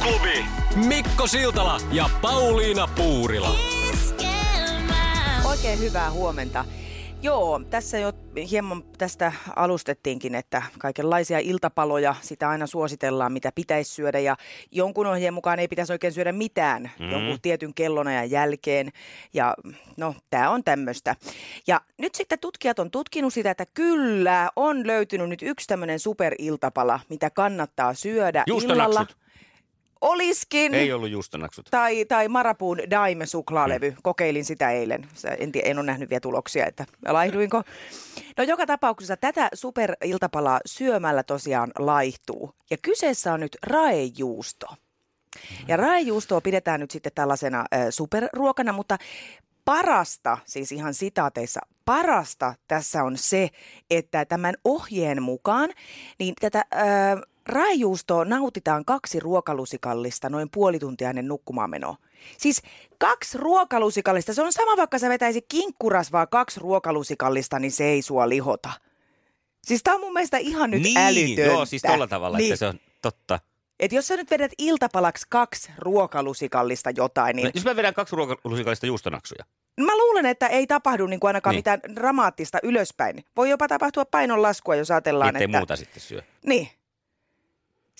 aamuklubi. Mikko Siltala ja Pauliina Puurila. Oikein hyvää huomenta. Joo, tässä jo hieman tästä alustettiinkin, että kaikenlaisia iltapaloja, sitä aina suositellaan, mitä pitäisi syödä. Ja jonkun ohjeen mukaan ei pitäisi oikein syödä mitään mm. jonkun tietyn kellonajan jälkeen. Ja no, tämä on tämmöistä. Ja nyt sitten tutkijat on tutkinut sitä, että kyllä on löytynyt nyt yksi tämmöinen superiltapala, mitä kannattaa syödä Juustonaksut. illalla. Oliskin. Ei ollut juustonaksut. Tai, tai Marapuun Daime suklaalevy. Mm. Kokeilin sitä eilen. En, tie, en ole nähnyt vielä tuloksia, että laihduinko. No joka tapauksessa tätä superiltapalaa syömällä tosiaan laihtuu. Ja kyseessä on nyt raejuusto. Ja raejuustoa pidetään nyt sitten tällaisena äh, superruokana, mutta parasta, siis ihan sitaateissa, parasta tässä on se, että tämän ohjeen mukaan, niin tätä raejuustoa nautitaan kaksi ruokalusikallista noin puoli tuntia ennen nukkumaan menoa. Siis kaksi ruokalusikallista, se on sama vaikka sä vetäisi kinkkurasvaa kaksi ruokalusikallista, niin se ei sua lihota. Siis tää on mun mielestä ihan nyt niin, älytöntä. joo, siis tolla tavalla, niin. että se on totta. Et jos sä nyt vedät iltapalaksi kaksi ruokalusikallista jotain, niin No, jos mä vedän kaksi ruokalusikallista juustonaksuja. Mä luulen, että ei tapahdu niin kuin ainakaan Niin. mitään dramaattista ylöspäin. Voi jopa tapahtua painonlaskua, jos ajatellaan, Ettei että... muuta sitten syö. Niin.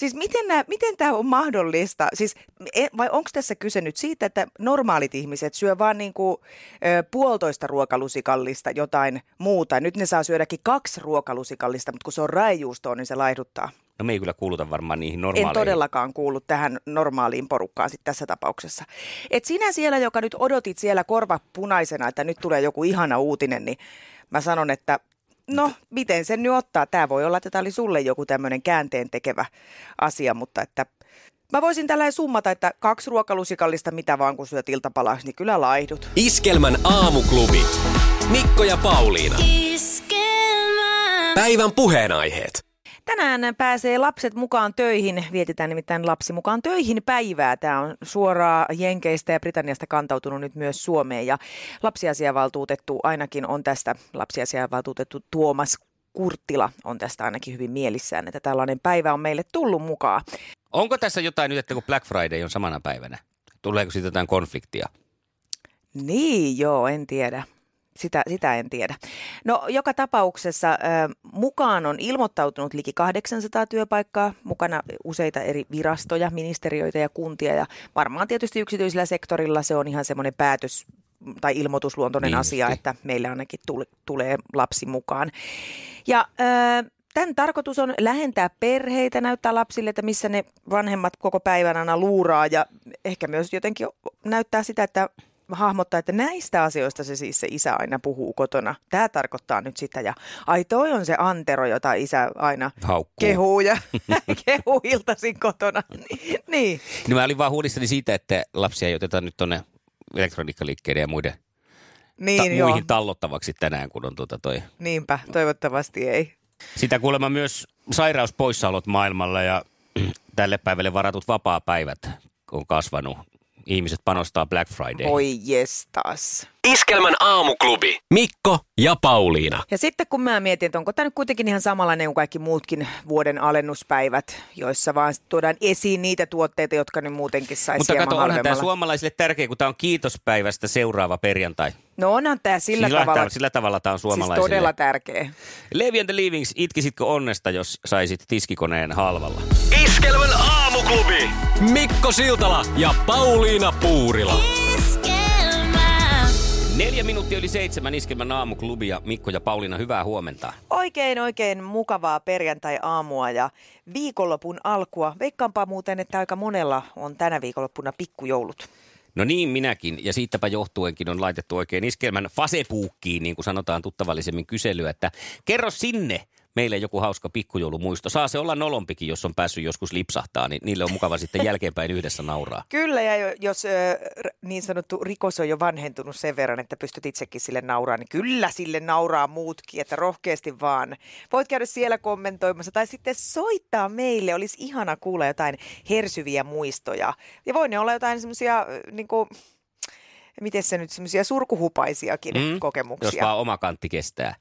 Siis miten, nää, miten tämä on mahdollista? Siis, e- vai onko tässä kyse nyt siitä, että normaalit ihmiset syö vaan niin kuin, ö, puolitoista ruokalusikallista jotain muuta. Nyt ne saa syödäkin kaksi ruokalusikallista, mutta kun se on raejuustoa, niin se laihduttaa. No me ei kyllä kuuluta varmaan niihin En normaaleihin. todellakaan kuulu tähän normaaliin porukkaan sit tässä tapauksessa. Et sinä siellä, joka nyt odotit siellä korva punaisena, että nyt tulee joku ihana uutinen, niin mä sanon, että no, miten sen nyt ottaa? Tämä voi olla, että tämä oli sulle joku tämmöinen käänteen tekevä asia, mutta että mä voisin tällä summata, että kaksi ruokalusikallista, mitä vaan kun syöt iltapalaa, niin kyllä laihdut. Iskelmän aamuklubi. Mikko ja Pauliina. Päivän puheenaiheet. Tänään pääsee lapset mukaan töihin. Vietetään nimittäin lapsi mukaan töihin päivää. Tämä on suoraa Jenkeistä ja Britanniasta kantautunut nyt myös Suomeen. Ja lapsiasiavaltuutettu ainakin on tästä, lapsiasiavaltuutettu Tuomas Kurttila on tästä ainakin hyvin mielissään, että tällainen päivä on meille tullut mukaan. Onko tässä jotain nyt, että kun Black Friday on samana päivänä? Tuleeko siitä jotain konfliktia? Niin, joo, en tiedä. Sitä, sitä en tiedä. No joka tapauksessa mukaan on ilmoittautunut liki 800 työpaikkaa, mukana useita eri virastoja, ministeriöitä ja kuntia ja varmaan tietysti yksityisellä sektorilla se on ihan semmoinen päätös tai ilmoitusluontoinen Niin asia, että meille ainakin tule, tulee lapsi mukaan. Ja äh, Tämän tarkoitus on lähentää perheitä, näyttää lapsille, että missä ne vanhemmat koko päivän aina luuraa ja ehkä myös jotenkin näyttää sitä, että hahmottaa, että näistä asioista se siis se isä aina puhuu kotona. Tämä tarkoittaa nyt sitä ja ai toi on se antero, jota isä aina Haukkuu. kehuu ja kehuu iltaisin kotona. niin. No mä olin vaan huolissani siitä, että lapsia ei oteta nyt tuonne elektroniikkaliikkeiden ja muiden Niin, ta- joo. muihin tallottavaksi tänään, kun on tuota toi. Niinpä, toivottavasti ei. Sitä kuulemma myös sairauspoissaolot maailmalla ja tälle päivälle varatut vapaa-päivät on kasvanut. Ihmiset panostaa Black Friday. Oi jestas. Iskelmän aamuklubi. Mikko ja Pauliina. Ja sitten kun mä mietin, että onko tämä nyt kuitenkin ihan samanlainen kuin kaikki muutkin vuoden alennuspäivät, joissa vaan tuodaan esiin niitä tuotteita, jotka nyt muutenkin saisi Mutta kato, onhan tämä suomalaisille tärkeä, kun tämä on kiitospäivästä seuraava perjantai. No onhan tämä sillä, sillä, tavalla, tää- sillä tavalla tämä on siis suomalaisille. todella tärkeä. Levi and the Leavings, itkisitkö onnesta, jos saisit tiskikoneen halvalla? Iskelmän aamuklubi. Mikko Siltala ja Pauliina Puurila. Neljä minuuttia yli seitsemän iskelmän aamuklubi ja Mikko ja Pauliina, hyvää huomenta. Oikein oikein mukavaa perjantai-aamua ja viikonlopun alkua. Veikkaanpa muuten, että aika monella on tänä viikonloppuna pikkujoulut. No niin, minäkin. Ja siitäpä johtuenkin on laitettu oikein iskelmän fasepuukkiin, niin kuin sanotaan tuttavallisemmin kyselyä, että kerro sinne, meille joku hauska pikkujoulumuisto. Saa se olla nolompikin, jos on päässyt joskus lipsahtaa, niin niille on mukava sitten jälkeenpäin yhdessä nauraa. Kyllä, ja jo- jos niin sanottu rikos on jo vanhentunut sen verran, että pystyt itsekin sille nauraa, niin kyllä sille nauraa muutkin, että rohkeasti vaan. Voit käydä siellä kommentoimassa tai sitten soittaa meille, olisi ihana kuulla jotain hersyviä muistoja. Ja voi ne olla jotain semmoisia, niin kuin, miten se nyt, semmoisia surkuhupaisiakin mm, Jos kokemuksia. vaan oma kantti kestää.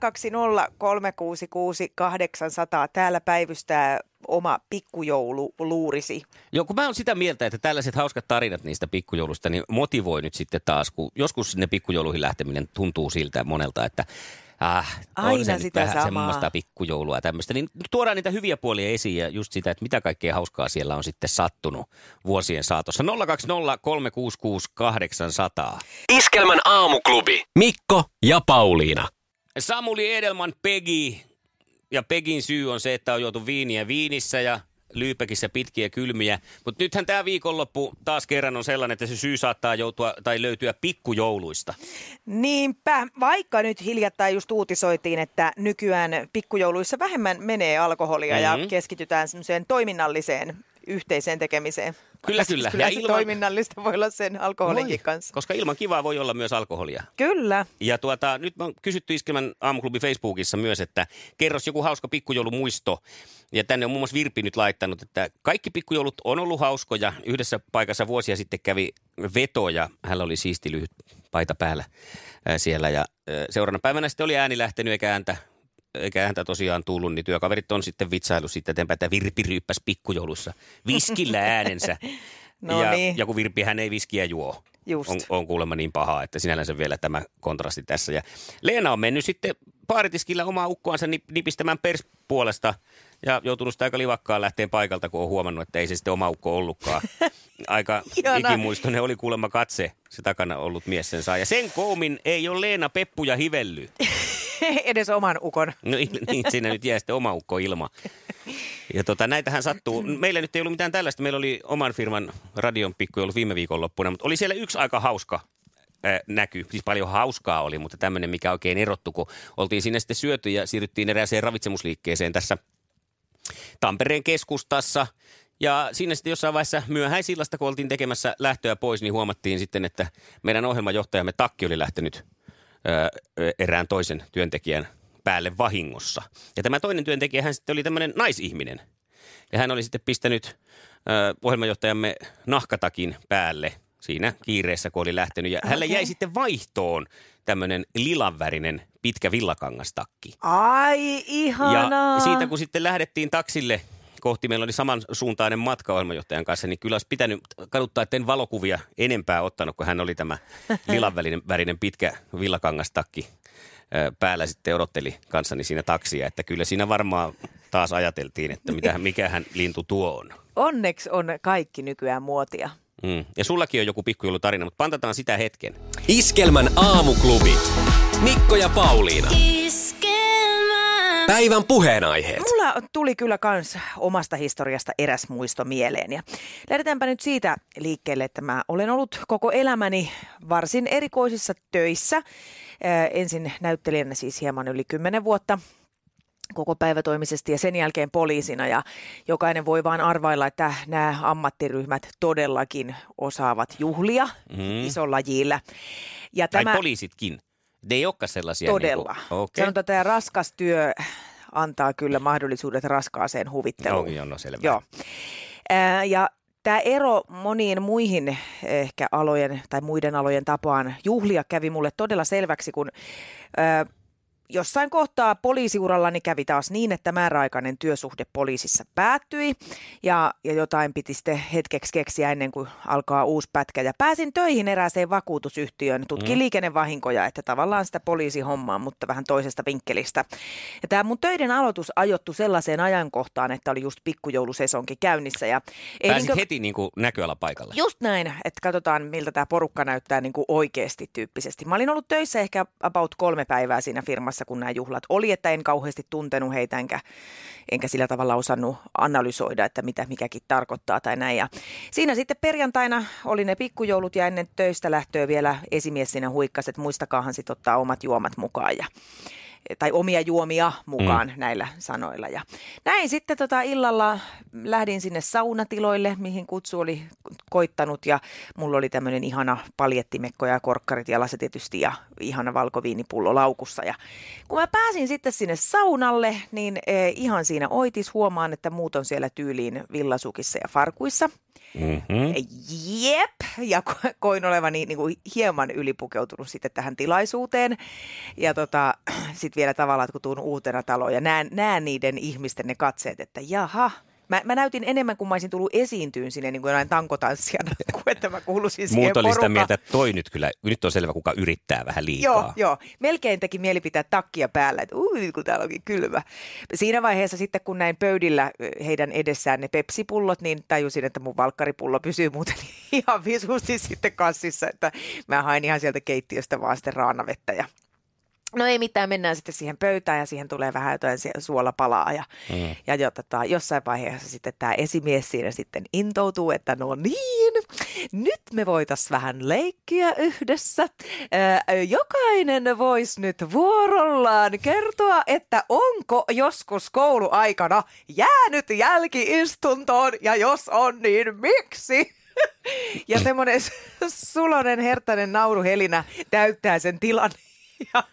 020 366 800. Täällä päivystää oma pikkujoululuurisi. Joo, kun mä oon sitä mieltä, että tällaiset hauskat tarinat niistä pikkujoulusta, niin motivoi nyt sitten taas, kun joskus sinne pikkujouluihin lähteminen tuntuu siltä monelta, että ah, on Aina se nyt sitä vähän samaa. semmoista pikkujoulua tämmöistä. Niin tuodaan niitä hyviä puolia esiin ja just sitä, että mitä kaikkea hauskaa siellä on sitten sattunut vuosien saatossa. 020 366 800. Iskelmän aamuklubi. Mikko ja Pauliina. Samuli Edelman Pegi. Ja Pegin syy on se, että on juotu viiniä viinissä ja Lyypekissä pitkiä kylmiä. Mutta nythän tämä viikonloppu taas kerran on sellainen, että se syy saattaa joutua tai löytyä pikkujouluista. Niinpä, vaikka nyt hiljattain just uutisoitiin, että nykyään pikkujouluissa vähemmän menee alkoholia mm-hmm. ja Mhm. keskitytään semmoiseen toiminnalliseen yhteiseen tekemiseen. Kyllä, kyllä. Kyllä Ja se ilman- toiminnallista voi olla sen alkoholinkin kanssa. Koska ilman kivaa voi olla myös alkoholia. Kyllä. Ja tuota, nyt on kysytty Iskelmän aamuklubi Facebookissa myös, että kerros joku hauska pikkujoulumuisto. Ja tänne on muun muassa Virpi nyt laittanut, että kaikki pikkujoulut on ollut hauskoja. Yhdessä paikassa vuosia sitten kävi veto ja hänellä oli siisti lyhyt paita päällä ää, siellä. Ja ää, seuraavana päivänä sitten oli ääni lähtenyt eikä ääntä, eikä ääntä tosiaan tullut, niin työkaverit on sitten vitsailu sitten eteenpäin, että Virpi ryyppäsi pikkujoulussa viskillä äänensä. No ja, niin. ja kun Virpi hän ei viskiä juo. Just. On, on kuulemma niin pahaa, että sinällänsä vielä tämä kontrasti tässä. Ja Leena on mennyt sitten paaritiskillä omaa ukkoansa nip- nipistämään pers puolesta ja joutunut sitä aika livakkaan lähteen paikalta, kun on huomannut, että ei se sitten oma ukko ollutkaan. Aika ikimuistoinen oli kuulemma katse se takana ollut mies sen saa. Ja sen koomin ei ole Leena Peppuja hivelly. Edes oman ukon. No niin, siinä nyt jää sitten oma ukko ilma. Ja tota, näitähän sattuu. Meillä nyt ei ollut mitään tällaista. Meillä oli oman firman radion pikku ollut viime viikonloppuna, mutta oli siellä yksi aika hauska näky. Siis paljon hauskaa oli, mutta tämmöinen, mikä oikein erottu, kun oltiin sinne sitten syöty ja siirryttiin erääseen ravitsemusliikkeeseen tässä Tampereen keskustassa. Ja siinä sitten jossain vaiheessa myöhäisillasta, kun oltiin tekemässä lähtöä pois, niin huomattiin sitten, että meidän ohjelmajohtajamme Takki oli lähtenyt erään toisen työntekijän päälle vahingossa. Ja tämä toinen työntekijä, hän sitten oli tämmöinen naisihminen. Ja hän oli sitten pistänyt ö, ohjelmajohtajamme nahkatakin päälle siinä kiireessä, kun oli lähtenyt. Ja hänelle jäi sitten vaihtoon tämmöinen lilanvärinen pitkä villakangastakki. Ai, ihanaa. Ja siitä kun sitten lähdettiin taksille kohti, meillä oli samansuuntainen matka ohjelmajohtajan kanssa, niin kyllä olisi pitänyt kaduttaa, että en valokuvia enempää ottanut, kun hän oli tämä lilanvärinen värinen pitkä villakangastakki päällä sitten odotteli kanssani siinä taksia. Että kyllä siinä varmaan taas ajateltiin, että mitä, mikähän lintu tuo on. Onneksi on kaikki nykyään muotia. Mm. Ja sullakin on joku pikkujoulutarina, mutta pantataan sitä hetken. Iskelmän aamuklubi. Mikko ja Pauliina. Päivän puheenaiheet. Mulla tuli kyllä kans omasta historiasta eräs muisto mieleen. Ja lähdetäänpä nyt siitä liikkeelle, että mä olen ollut koko elämäni varsin erikoisissa töissä. Ää, ensin näyttelijänä siis hieman yli 10 vuotta koko päivätoimisesti ja sen jälkeen poliisina. Ja jokainen voi vaan arvailla, että nämä ammattiryhmät todellakin osaavat juhlia mm. isolla jillä. Ja Tai poliisitkin. Ne ei olekaan sellaisia. Todella. Niin kuin, okay. Sanotaan, että tämä raskas työ antaa kyllä mahdollisuudet raskaaseen huvitteluun. No, joo, no selvä. Joo. Ää, ja tämä ero moniin muihin ehkä alojen tai muiden alojen tapaan juhlia kävi mulle todella selväksi, kun jossain kohtaa poliisiurallani kävi taas niin, että määräaikainen työsuhde poliisissa päättyi ja, ja jotain piti sitten hetkeksi keksiä ennen kuin alkaa uusi pätkä. Ja pääsin töihin erääseen vakuutusyhtiöön, tutkin mm. liikennevahinkoja, että tavallaan sitä poliisihommaa, mutta vähän toisesta vinkkelistä. Ja tämä mun töiden aloitus ajoittu sellaiseen ajankohtaan, että oli just pikkujoulusesonkin käynnissä. Ja Pääsit niinkö- heti niin kuin näköalapaikalle. Just näin, että katsotaan miltä tämä porukka näyttää niin kuin oikeasti tyyppisesti. Mä olin ollut töissä ehkä about kolme päivää siinä firmassa, kun nämä juhlat oli, että en kauheasti tuntenut heitä enkä, enkä sillä tavalla osannut analysoida, että mitä mikäkin tarkoittaa tai näin. Ja siinä sitten perjantaina oli ne pikkujoulut ja ennen töistä lähtöä vielä esimies siinä huikkasi, että muistakaahan sitten ottaa omat juomat mukaan. Ja tai omia juomia mukaan mm. näillä sanoilla. Ja näin sitten tota illalla lähdin sinne saunatiloille, mihin kutsu oli koittanut ja mulla oli tämmöinen ihana paljettimekko ja korkkarit jalassa tietysti ja ihana valkoviinipullo laukussa. Ja kun mä pääsin sitten sinne saunalle, niin eh, ihan siinä oitis huomaan, että muut on siellä tyyliin villasukissa ja farkuissa. Mm-hmm. Jep, ja ko- koin olevani niin kuin hieman ylipukeutunut sitten tähän tilaisuuteen. Ja tota, sitten vielä tavallaan, että kun tuun uutena taloon ja näen, näen niiden ihmisten ne katseet, että jaha, Mä, mä näytin enemmän kuin mä olisin tullut esiintyyn sinne niin kuin jonain tankotanssijana, kuin että mä kuuluisin siihen Muut oli sitä mieltä, että toi nyt kyllä, nyt on selvä, kuka yrittää vähän liikaa. Joo, joo. Melkein teki mieli pitää takkia päällä, että ui, kun täällä onkin kylmä. Siinä vaiheessa sitten, kun näin pöydillä heidän edessään ne pepsipullot, niin tajusin, että mun valkkaripullo pysyy muuten ihan visusti sitten kassissa, että mä hain ihan sieltä keittiöstä vaan sitten raanavettä ja No ei mitään, mennään sitten siihen pöytään ja siihen tulee vähän jotain suolapalaa ja, Mm. ja jo, tota, jossain vaiheessa sitten tämä esimies siinä sitten intoutuu, että no niin, nyt me voitais vähän leikkiä yhdessä. Ää, jokainen voisi nyt vuorollaan kertoa, että onko joskus kouluaikana jäänyt jälkiistuntoon ja jos on, niin miksi? Ja semmoinen sulonen hertainen nauruhelinä täyttää sen tilan. Ja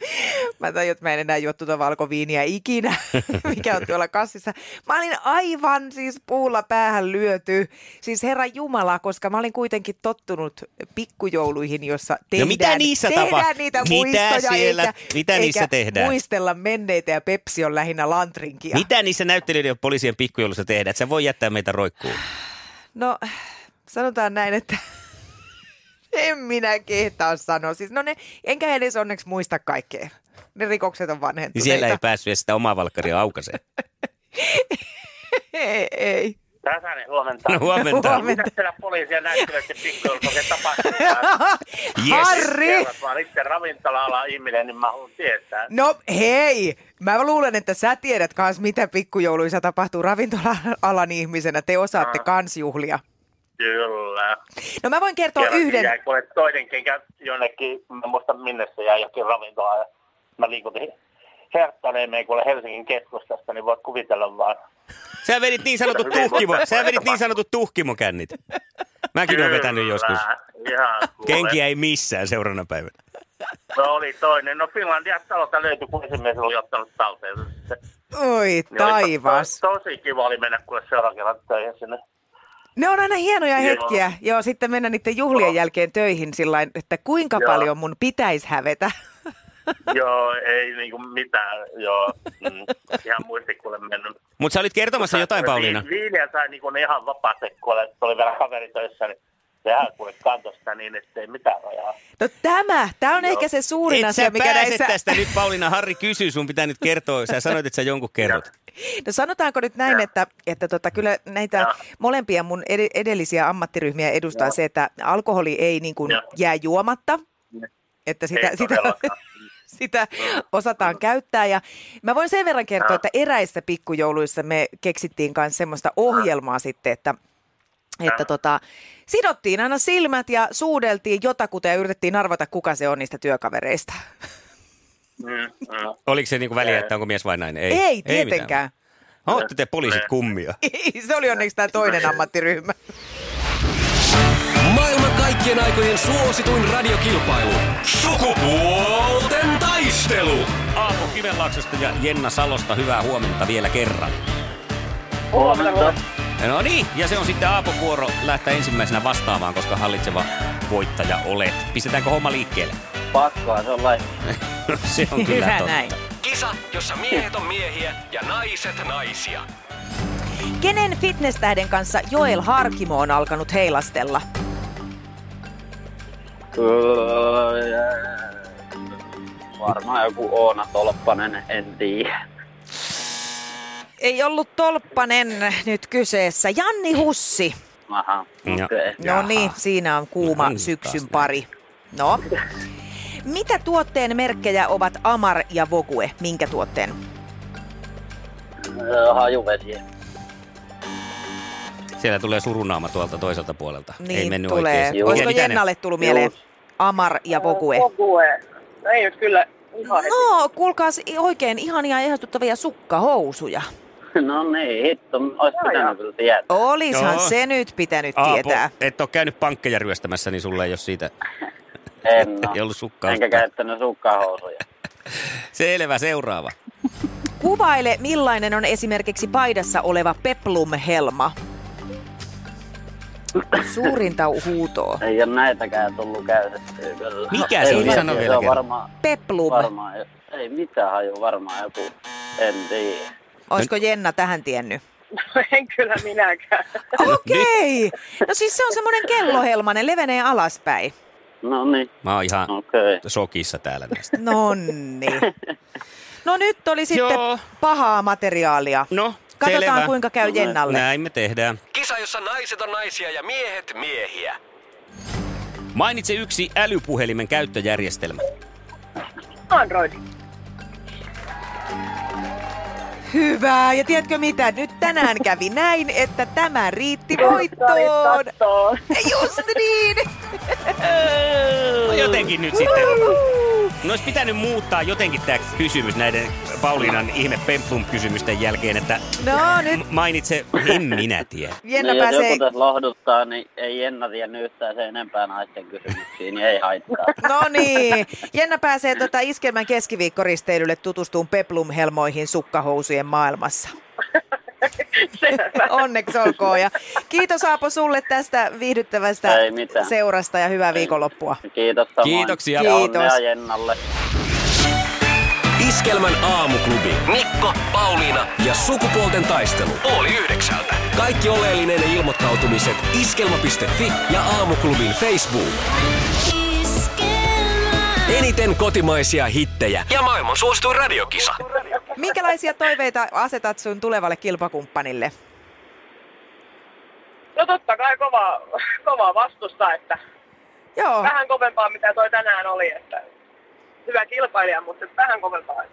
mä tajun, että mä en enää juo tuota valkoviiniä ikinä, mikä on tuolla kassissa. Mä olin aivan siis puulla päähän lyöty. Siis herra Jumala, koska mä olin kuitenkin tottunut pikkujouluihin, jossa tehdään, mitä niissä tehdään niitä Mitä muistoja, siellä- eikä, mitä niissä eikä tehdään? muistella menneitä ja Pepsi on lähinnä lantrinkia. Mitä niissä näyttelijöiden ja poliisien pikkujoulussa tehdään? Et sä voi jättää meitä roikkuun. No, sanotaan näin, että en minä kehtaa sanoa. Siis, no ne, enkä edes onneksi muista kaikkea. Ne rikokset on Niin vanhentuneita. siellä ei päässyt edes sitä omaa valkkaria aukaisee. ei, ei. Täsäinen huomenta. No huomenta. Huomenta. Mitä siellä poliisia tapahtuu? Yes. Harri! Kerrot vaan itse ravintola-alan ihminen, niin mä haluan tietää. No hei, mä luulen, että sä tiedät kans, mitä pikkujouluissa tapahtuu ravintola-alan ihmisenä. Te osaatte Ah. kans juhlia. Kyllä. No mä voin kertoa Kerran yhden. Jäi kuule toinen kenkä jonnekin, mä en muista minne se jäi jokin ravintolaan. Ja mä liikutin Herttaneemeen kuule Helsingin keskustasta, niin voit kuvitella vaan. Sä vedit niin sanotut tuhkimo, sä vedit niin sanotut tuhkimokännit. Mäkin olen vetänyt joskus. Kyllä, Ihan. Kenkiä ei missään seuraavana päivänä. No oli toinen. No Finlandia talolta löytyi, kun esimies oli ottanut talteen. Oi niin oli taivas. To, tosi kiva oli mennä kuule seuraavan kerran töihin sinne. Ne on aina hienoja Joo. hetkiä. Joo, sitten mennä niiden juhlien Joo. jälkeen töihin sillä että kuinka Joo. paljon mun pitäisi hävetä. Joo, ei niinku mitään, joo. Mm, ihan muistikuule mennyt. Mutta sä olit kertomassa jotain, Pauliina. Vi- Viiniä sai niinku ihan vapaasti, että oli vielä kaveri töissä, niin sehän kuule kantoi sitä niin, ettei mitään rajaa. No tämä, tämä on Joo. ehkä se suurin Et asia, mikä näissä... tästä nyt, Pauliina. Harri kysyy, sun pitää nyt kertoa. Sä sanoit, että sä jonkun kerrot. No sanotaanko nyt näin, Joo. että, että tota, kyllä näitä Joo. molempia mun ed- edellisiä ammattiryhmiä edustaa Joo. se, että alkoholi ei niin kuin Joo. jää juomatta, että sitä, Ei sitä, sitä osataan käyttää. Ja mä voin sen verran kertoa, että eräissä pikkujouluissa me keksittiin myös semmoista ohjelmaa sitten, että että tota, sidottiin aina silmät ja suudeltiin jotakuta ja yritettiin arvata, kuka se on niistä työkavereista. Mm, mm. Oliko se niinku väliä, että onko mies vai nainen? Ei, Ei, tietenkään. Ootte te poliisit kummia. Ei, se oli onneksi tämä toinen ammattiryhmä. Maailman kaikkien aikojen suosituin radiokilpailu. Sukupuolten taistelu. Aapo Kivenlaaksosta ja Jenna Salosta hyvää huomenta vielä kerran. Huomenta. No niin, ja se on sitten Aapon vuoro lähteä ensimmäisenä vastaamaan, koska hallitseva voittaja olet. Pistetäänkö homma liikkeelle? Pakkoa se on laittaa. se on kyllä Hyvä totta. näin. Kisa, jossa miehet on miehiä ja naiset naisia. Kenen fitnesstähden kanssa Joel Harkimo on alkanut heilastella? Varmaan joku Oona Tolppanen, en tiedä. Ei ollut Tolppanen nyt kyseessä. Janni Hussi. Aha. Okay. No niin, siinä on kuuma No syksyn taas pari. No. Mitä tuotteen merkkejä ovat Amar ja Vogue? Minkä tuotteen? Hajuvesi. Siellä tulee surunaama tuolta toiselta puolelta. Ei Niin mennyt tulee. oikein. Olisiko Jennalle tullut mieleen Juu. Amar ja Vogue? Vogue. Ei nyt kyllä Ihan heti. No, kuulkaas oikein ihania ja ehdotuttavia sukkahousuja. No niin, hitto, olisi Joo, joo. pitänyt kyllä tietää. Olishan Joo. se nyt pitänyt Aapo, tietää. et ole käynyt pankkeja ryöstämässä, niin sulle ei ole siitä En ei oo. ollut sukkaa. Enkä käyttänyt sukkahousuja. Selvä, seuraava. Kuvaile, millainen on esimerkiksi paidassa oleva peplum-helma. Suurinta huutoa. Ei ole näitäkään tullut käytettyä kyllä. Mikä se Ei oli? Sano se vielä on kerran. varmaan, Peplum. varmaan, ei mitään haju, varmaan joku, en tiedä. Olisiko Jenna tähän tiennyt? en kyllä minäkään. Okei. No siis se on semmoinen kellohelmanen, levenee alaspäin. No niin, Mä oon ihan okei. sokissa täällä näistä. Nonni. No nyt oli sitten Joo. pahaa materiaalia. No, Katsotaan selvä. kuinka käy Jennalle. Näin me tehdään. Kisa, jossa naiset on naisia ja miehet miehiä. Mainitse yksi älypuhelimen käyttöjärjestelmä. Android. Hyvä. Ja tiedätkö mitä? Nyt tänään kävi näin, että tämä riitti voittoon. Just niin. No jotenkin nyt sitten. No olisi pitänyt muuttaa jotenkin tämä kysymys näiden Pauliinan ihme pemplum kysymysten jälkeen, että No nyt mainitse, en minä tiedä. Jenna niin, jos pääsee... joku tässä lohduttaa, niin ei Jenna tiennyt yhtään se enempää naisten kysymyksiä, niin ei haittaa. No niin. Jenna pääsee tota iskelmän keskiviikkoristeilylle tutustuun peplum-helmoihin sukkahousujen maailmassa. Onneksi olkoon. Ja kiitos Aapo sulle tästä viihdyttävästä seurasta ja hyvää viikonloppua. Kiitos samoin. Kiitoksia. Ja Kiitos. Jennalle. Iskelmän aamuklubi. Mikko, Pauliina ja sukupuolten taistelu. Oli yhdeksältä. Kaikki oleellinen ilmoittautumiset iskelma.fi ja aamuklubin Facebook. Eniten kotimaisia hittejä ja maailman suosituin radiokisa. Minkälaisia toiveita asetat sun tulevalle kilpakumppanille? No totta kai kova, kova vastusta, että Joo, vähän kovempaa mitä toi tänään oli, että hyvä kilpailija, mutta vähän kovempaa.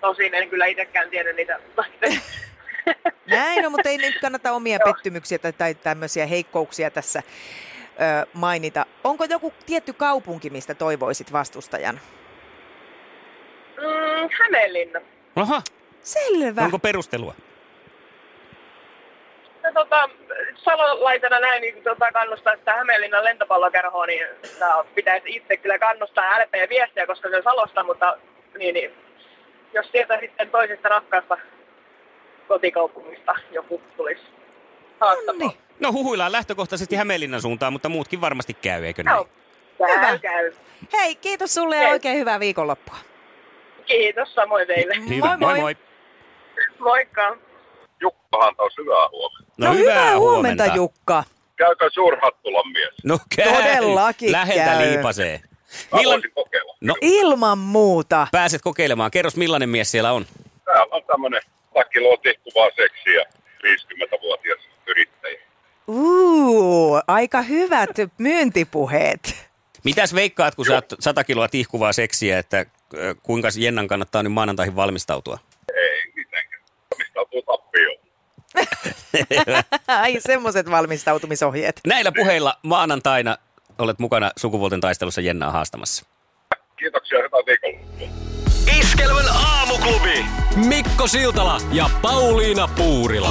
Tosin en kyllä itsekään tiedä niitä näin on, mutta ei nyt kannata omia Joo. pettymyksiä tai, tai tämmöisiä heikkouksia tässä ö, mainita. Onko joku tietty kaupunki, mistä toivoisit vastustajan? mm, Hämeenlinna. Aha, Selvä. onko perustelua? No, tota, salolaisena näin, niin tota, kannustaa sitä Hämeenlinnan lentopallokerhoa, niin sitä pitäisi itse kyllä kannustaa LP viestiä, koska se on Salosta, mutta niin, niin, jos sieltä sitten toisesta rakkaasta kotikaupungista joku tulisi haastamaan. Nonni. No huhuillaan lähtökohtaisesti Hämeenlinnan suuntaan, mutta muutkin varmasti käy, eikö näin? Joo. Käy, Hyvä. käy. Hei, kiitos sulle ja oikein hyvää viikonloppua. Kiitos samoin teille. Hyvä, Moi, moi. moi moi. Moikka. Jukkahan taas hyvää huomenta. No, hyvää huomenta. Jukka. Käykö suurhattulan mies? No käy. Todellakin Läheltä käy. liipasee. Voisin kokeilla. No Ilman muuta. pääset kokeilemaan? Kerros millainen mies siellä on. Täällä on tämmönen takkiloa tihkuvaa seksiä 50-vuotias yrittäjä. Uu, aika hyvät myyntipuheet. Mitäs veikkaat, kun saat 100 kiloa tihkuvaa seksiä, että kuinka Jennan kannattaa nyt maanantaihin valmistautua? Ei mitenkään. Mistautuu tappioon. Ai, semmoiset valmistautumisohjeet. Näillä puheilla maanantaina olet mukana sukupuolten taistelussa Jennaa haastamassa. Kiitoksia, hyvää viikonloppua. Iskelmän aamuklubi. Mikko Siltala ja Pauliina Puurila.